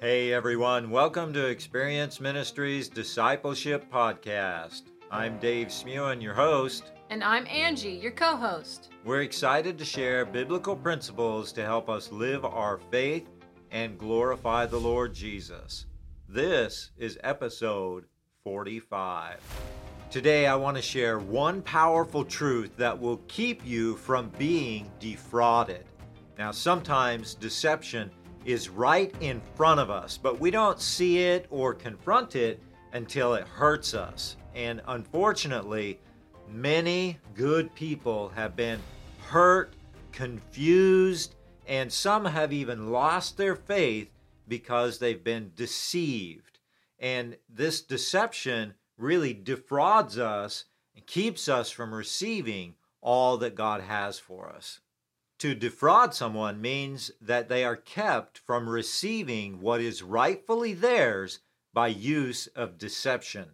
Hey everyone, welcome to Experience Ministries Discipleship Podcast. I'm Dave Smewen, your host. And I'm Angie, your co host. We're excited to share biblical principles to help us live our faith and glorify the Lord Jesus. This is episode 45. Today, I want to share one powerful truth that will keep you from being defrauded. Now, sometimes deception is right in front of us, but we don't see it or confront it until it hurts us. And unfortunately, many good people have been hurt, confused, and some have even lost their faith because they've been deceived. And this deception really defrauds us and keeps us from receiving all that God has for us. To defraud someone means that they are kept from receiving what is rightfully theirs by use of deception.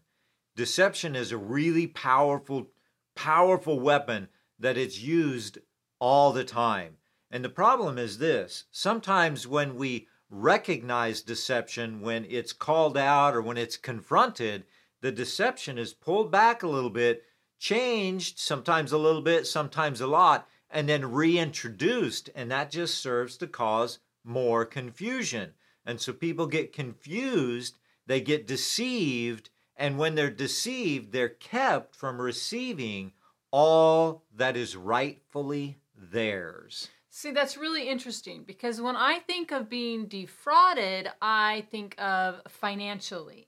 Deception is a really powerful, powerful weapon that is used all the time. And the problem is this sometimes when we recognize deception, when it's called out or when it's confronted, the deception is pulled back a little bit, changed, sometimes a little bit, sometimes a lot, and then reintroduced. And that just serves to cause more confusion. And so people get confused, they get deceived, and when they're deceived, they're kept from receiving all that is rightfully theirs. See, that's really interesting because when I think of being defrauded, I think of financially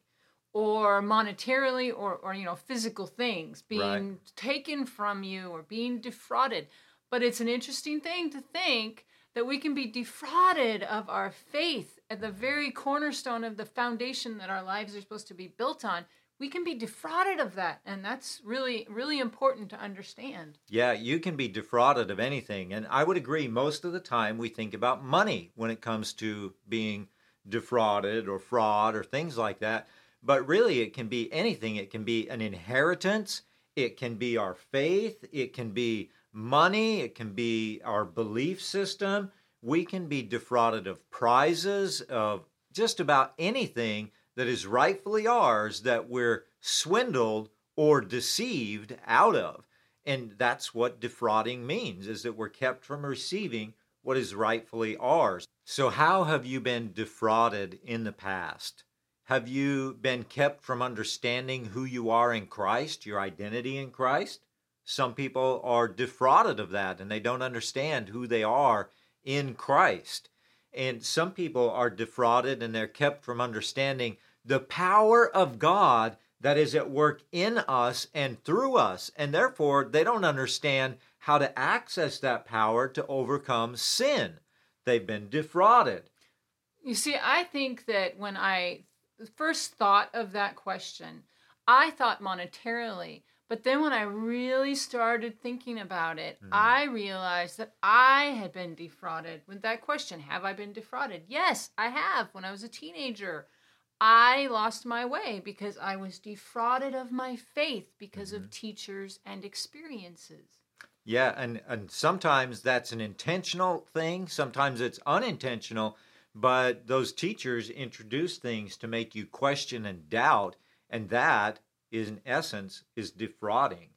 or monetarily or, or you know physical things being right. taken from you or being defrauded but it's an interesting thing to think that we can be defrauded of our faith at the very cornerstone of the foundation that our lives are supposed to be built on. We can be defrauded of that and that's really really important to understand. Yeah you can be defrauded of anything and i would agree most of the time we think about money when it comes to being defrauded or fraud or things like that. But really, it can be anything. It can be an inheritance, it can be our faith, it can be money, it can be our belief system. We can be defrauded of prizes, of just about anything that is rightfully ours that we're swindled or deceived out of. And that's what defrauding means is that we're kept from receiving what is rightfully ours. So how have you been defrauded in the past? Have you been kept from understanding who you are in Christ, your identity in Christ? Some people are defrauded of that and they don't understand who they are in Christ. And some people are defrauded and they're kept from understanding the power of God that is at work in us and through us. And therefore, they don't understand how to access that power to overcome sin. They've been defrauded. You see, I think that when I first thought of that question, I thought monetarily. But then when I really started thinking about it, mm. I realized that I had been defrauded with that question Have I been defrauded? Yes, I have. When I was a teenager, I lost my way because I was defrauded of my faith because mm-hmm. of teachers and experiences. Yeah, and, and sometimes that's an intentional thing, sometimes it's unintentional but those teachers introduce things to make you question and doubt and that is in essence is defrauding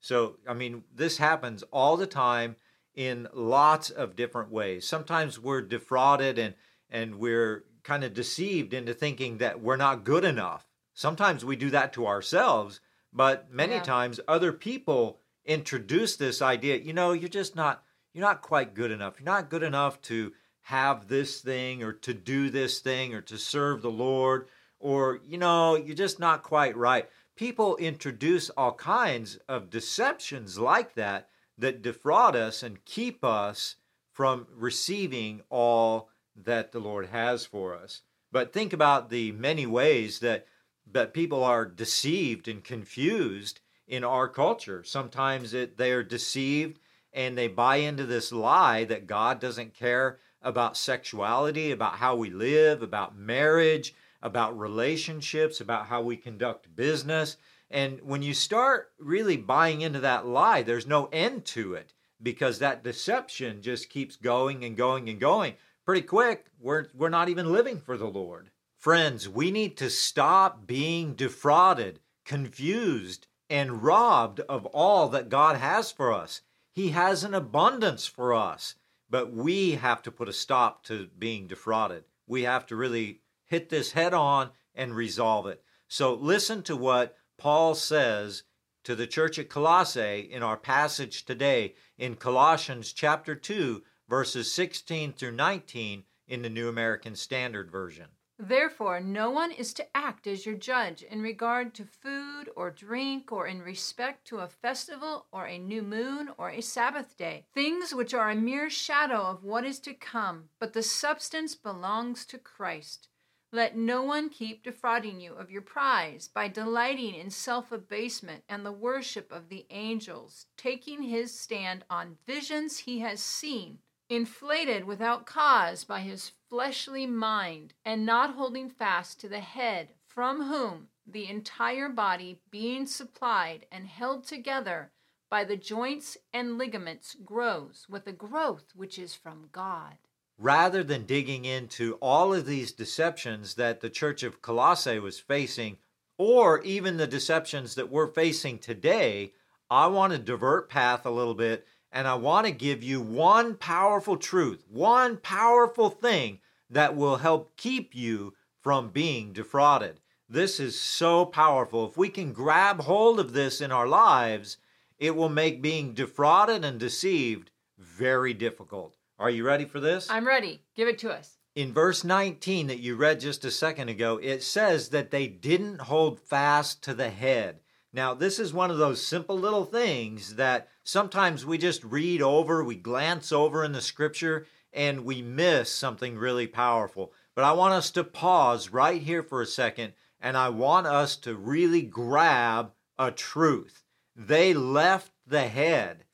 so i mean this happens all the time in lots of different ways sometimes we're defrauded and and we're kind of deceived into thinking that we're not good enough sometimes we do that to ourselves but many yeah. times other people introduce this idea you know you're just not you're not quite good enough you're not good enough to have this thing or to do this thing or to serve the Lord or, you know, you're just not quite right. People introduce all kinds of deceptions like that that defraud us and keep us from receiving all that the Lord has for us. But think about the many ways that that people are deceived and confused in our culture. Sometimes it, they are deceived and they buy into this lie that God doesn't care about sexuality, about how we live, about marriage, about relationships, about how we conduct business. And when you start really buying into that lie, there's no end to it because that deception just keeps going and going and going. pretty quick, we're, we're not even living for the Lord. Friends, we need to stop being defrauded, confused, and robbed of all that God has for us. He has an abundance for us, but we have to put a stop to being defrauded. We have to really hit this head on and resolve it. So listen to what Paul says to the church at Colossae in our passage today in Colossians chapter 2 verses 16 through 19 in the New American Standard Version. Therefore, no one is to act as your judge in regard to food or drink or in respect to a festival or a new moon or a Sabbath day, things which are a mere shadow of what is to come, but the substance belongs to Christ. Let no one keep defrauding you of your prize by delighting in self abasement and the worship of the angels, taking his stand on visions he has seen inflated without cause by his fleshly mind, and not holding fast to the head, from whom the entire body, being supplied and held together by the joints and ligaments, grows with a growth which is from God. Rather than digging into all of these deceptions that the church of Colossae was facing, or even the deceptions that we're facing today, I want to divert path a little bit and I want to give you one powerful truth, one powerful thing that will help keep you from being defrauded. This is so powerful. If we can grab hold of this in our lives, it will make being defrauded and deceived very difficult. Are you ready for this? I'm ready. Give it to us. In verse 19 that you read just a second ago, it says that they didn't hold fast to the head. Now, this is one of those simple little things that sometimes we just read over, we glance over in the scripture, and we miss something really powerful. But I want us to pause right here for a second, and I want us to really grab a truth. They left the head.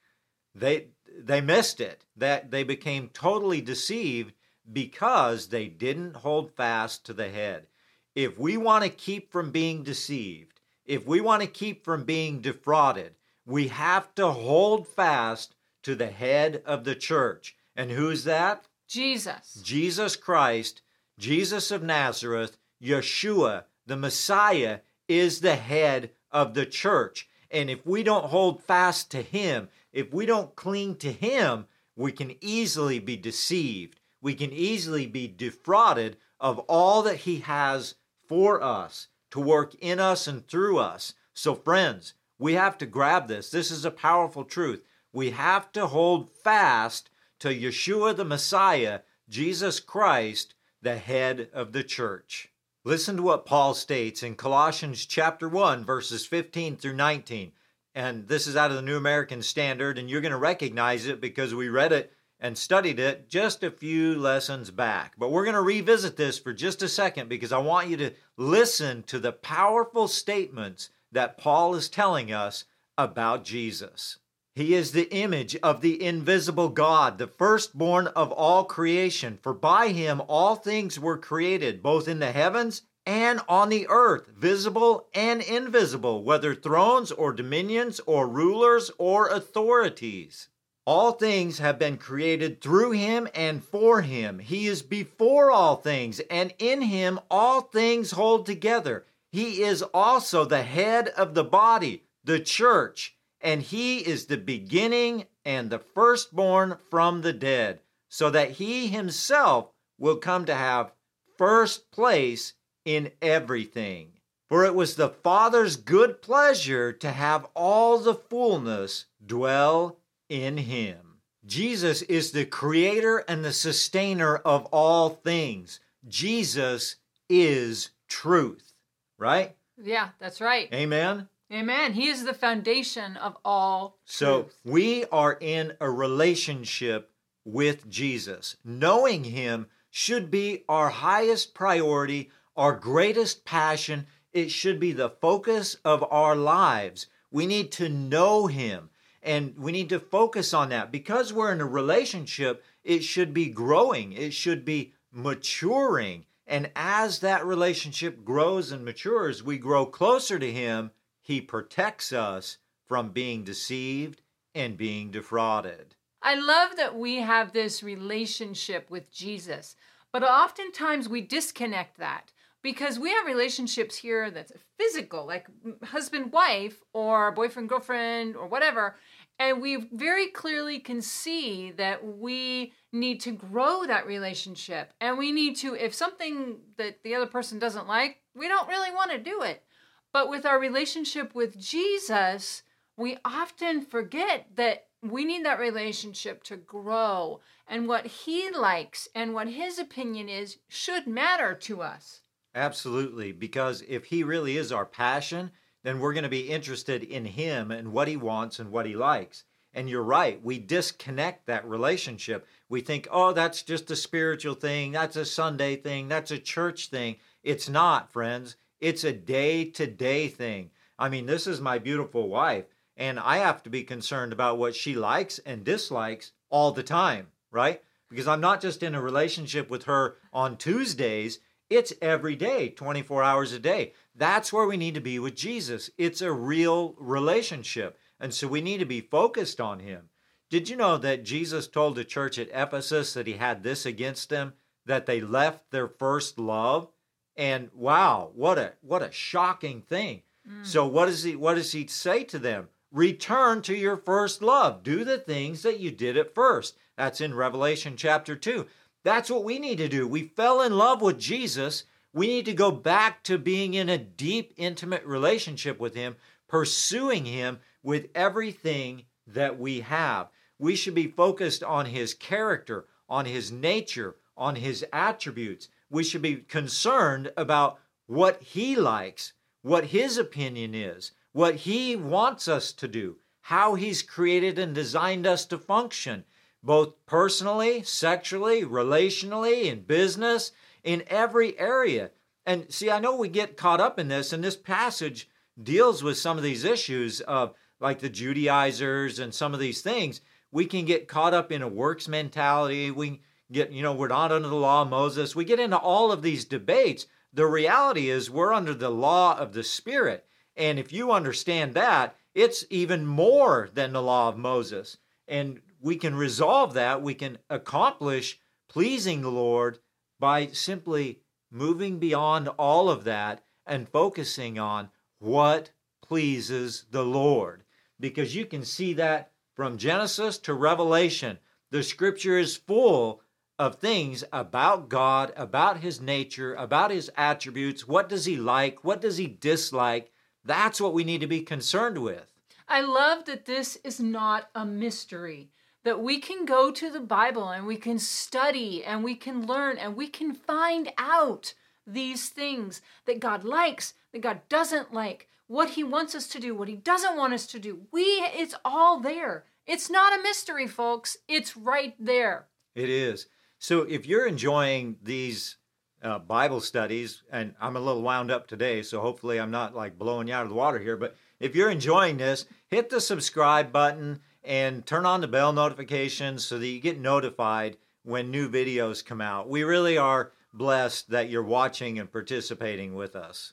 They they missed it. That they became totally deceived because they didn't hold fast to the head. If we want to keep from being deceived, if we want to keep from being defrauded, we have to hold fast to the head of the church. And who's that? Jesus. Jesus Christ, Jesus of Nazareth, Yeshua, the Messiah, is the head of the church. And if we don't hold fast to him, if we don't cling to him, we can easily be deceived. We can easily be defrauded of all that he has for us to work in us and through us. So, friends, we have to grab this. This is a powerful truth. We have to hold fast to Yeshua the Messiah, Jesus Christ, the head of the church. Listen to what Paul states in Colossians chapter 1 verses 15 through 19. And this is out of the New American Standard and you're going to recognize it because we read it and studied it just a few lessons back. But we're going to revisit this for just a second because I want you to listen to the powerful statements that Paul is telling us about Jesus. He is the image of the invisible God, the firstborn of all creation. For by him all things were created, both in the heavens and on the earth, visible and invisible, whether thrones or dominions or rulers or authorities. All things have been created through him and for him. He is before all things, and in him all things hold together. He is also the head of the body, the church, and he is the beginning and the firstborn from the dead, so that he himself will come to have first place in everything. For it was the Father's good pleasure to have all the fullness dwell in him. Jesus is the creator and the sustainer of all things. Jesus is truth, right? Yeah, that's right. Amen. Amen. He is the foundation of all So truth. we are in a relationship with Jesus. Knowing him should be our highest priority, our greatest passion. It should be the focus of our lives. We need to know him. And we need to focus on that. Because we're in a relationship, it should be growing, it should be maturing. And as that relationship grows and matures, we grow closer to Him. He protects us from being deceived and being defrauded. I love that we have this relationship with Jesus, but oftentimes we disconnect that because we have relationships here that's physical, like husband wife or boyfriend girlfriend or whatever. And we very clearly can see that we need to grow that relationship. And we need to, if something that the other person doesn't like, we don't really want to do it. But with our relationship with Jesus, we often forget that we need that relationship to grow. And what he likes and what his opinion is should matter to us. Absolutely. Because if he really is our passion, then we're going to be interested in him and what he wants and what he likes. And you're right, we disconnect that relationship. We think, oh, that's just a spiritual thing, that's a Sunday thing, that's a church thing. It's not, friends. It's a day to day thing. I mean, this is my beautiful wife, and I have to be concerned about what she likes and dislikes all the time, right? Because I'm not just in a relationship with her on Tuesdays, it's every day, 24 hours a day. That's where we need to be with Jesus. It's a real relationship. And so we need to be focused on him. Did you know that Jesus told the church at Ephesus that he had this against them, that they left their first love? And wow, what a what a shocking thing. Mm. So what does he what does he say to them? Return to your first love. Do the things that you did at first. That's in Revelation chapter 2. That's what we need to do. We fell in love with Jesus. We need to go back to being in a deep, intimate relationship with Him, pursuing Him with everything that we have. We should be focused on His character, on His nature, on His attributes. We should be concerned about what He likes, what His opinion is, what He wants us to do, how He's created and designed us to function both personally, sexually, relationally, in business, in every area. And see, I know we get caught up in this, and this passage deals with some of these issues of like the Judaizers and some of these things. We can get caught up in a works mentality. We get, you know, we're not under the law of Moses. We get into all of these debates. The reality is, we're under the law of the Spirit. And if you understand that, it's even more than the law of Moses. And we can resolve that, we can accomplish pleasing the Lord by simply moving beyond all of that and focusing on what pleases the Lord. Because you can see that from Genesis to Revelation. The scripture is full of things about God, about his nature, about his attributes. What does he like? What does he dislike? That's what we need to be concerned with. I love that this is not a mystery that we can go to the Bible and we can study and we can learn and we can find out these things that God likes, that God doesn't like, what he wants us to do, what he doesn't want us to do. We it's all there. It's not a mystery, folks. It's right there. It is. So if you're enjoying these uh, Bible studies, and I'm a little wound up today, so hopefully I'm not like blowing you out of the water here, but if you're enjoying this, hit the subscribe button and turn on the bell notifications so that you get notified when new videos come out. We really are blessed that you're watching and participating with us.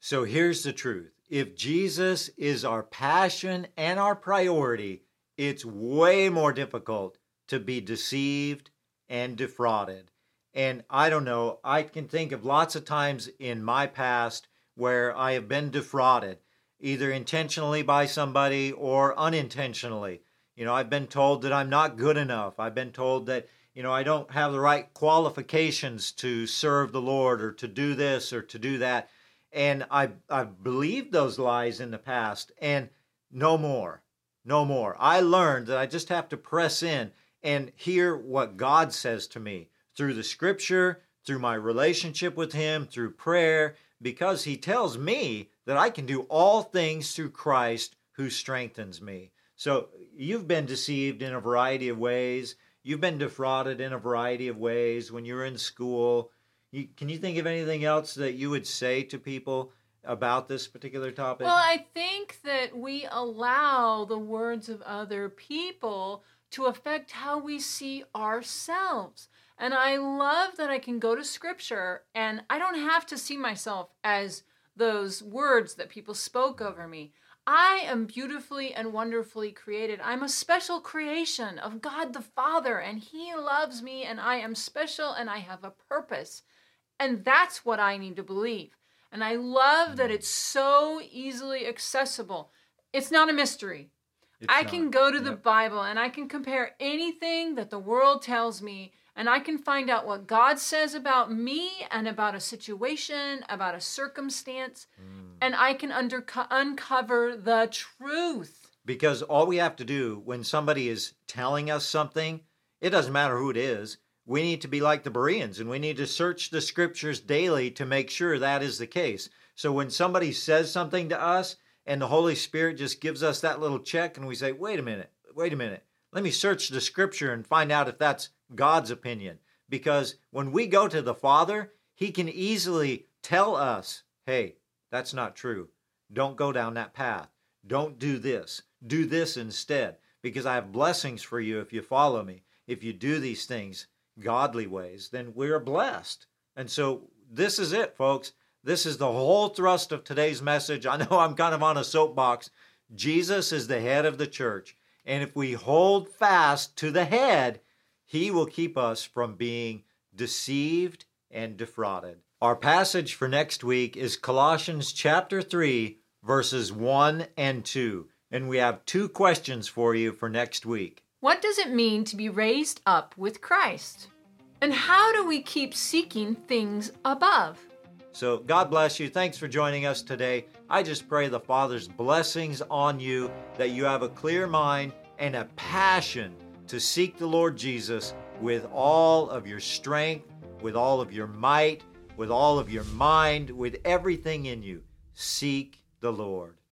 So here's the truth if Jesus is our passion and our priority, it's way more difficult to be deceived and defrauded. And I don't know, I can think of lots of times in my past where I have been defrauded, either intentionally by somebody or unintentionally. You know, I've been told that I'm not good enough. I've been told that, you know, I don't have the right qualifications to serve the Lord or to do this or to do that. And I I've believed those lies in the past and no more. No more. I learned that I just have to press in and hear what God says to me through the scripture, through my relationship with him, through prayer, because he tells me that I can do all things through Christ who strengthens me. So you've been deceived in a variety of ways. You've been defrauded in a variety of ways when you're in school. You, can you think of anything else that you would say to people about this particular topic? Well, I think that we allow the words of other people to affect how we see ourselves. And I love that I can go to scripture and I don't have to see myself as those words that people spoke over me. I am beautifully and wonderfully created. I'm a special creation of God the Father, and He loves me, and I am special, and I have a purpose. And that's what I need to believe. And I love that it's so easily accessible. It's not a mystery. It's I not. can go to the Bible and I can compare anything that the world tells me, and I can find out what God says about me and about a situation, about a circumstance, Mm. And I can underco- uncover the truth. Because all we have to do when somebody is telling us something, it doesn't matter who it is, we need to be like the Bereans and we need to search the scriptures daily to make sure that is the case. So when somebody says something to us and the Holy Spirit just gives us that little check and we say, wait a minute, wait a minute, let me search the scripture and find out if that's God's opinion. Because when we go to the Father, He can easily tell us, hey, that's not true. Don't go down that path. Don't do this. Do this instead, because I have blessings for you if you follow me. If you do these things godly ways, then we're blessed. And so this is it, folks. This is the whole thrust of today's message. I know I'm kind of on a soapbox. Jesus is the head of the church. And if we hold fast to the head, he will keep us from being deceived and defrauded. Our passage for next week is Colossians chapter 3, verses 1 and 2. And we have two questions for you for next week. What does it mean to be raised up with Christ? And how do we keep seeking things above? So, God bless you. Thanks for joining us today. I just pray the Father's blessings on you, that you have a clear mind and a passion to seek the Lord Jesus with all of your strength, with all of your might, with all of your mind, with everything in you. Seek the Lord.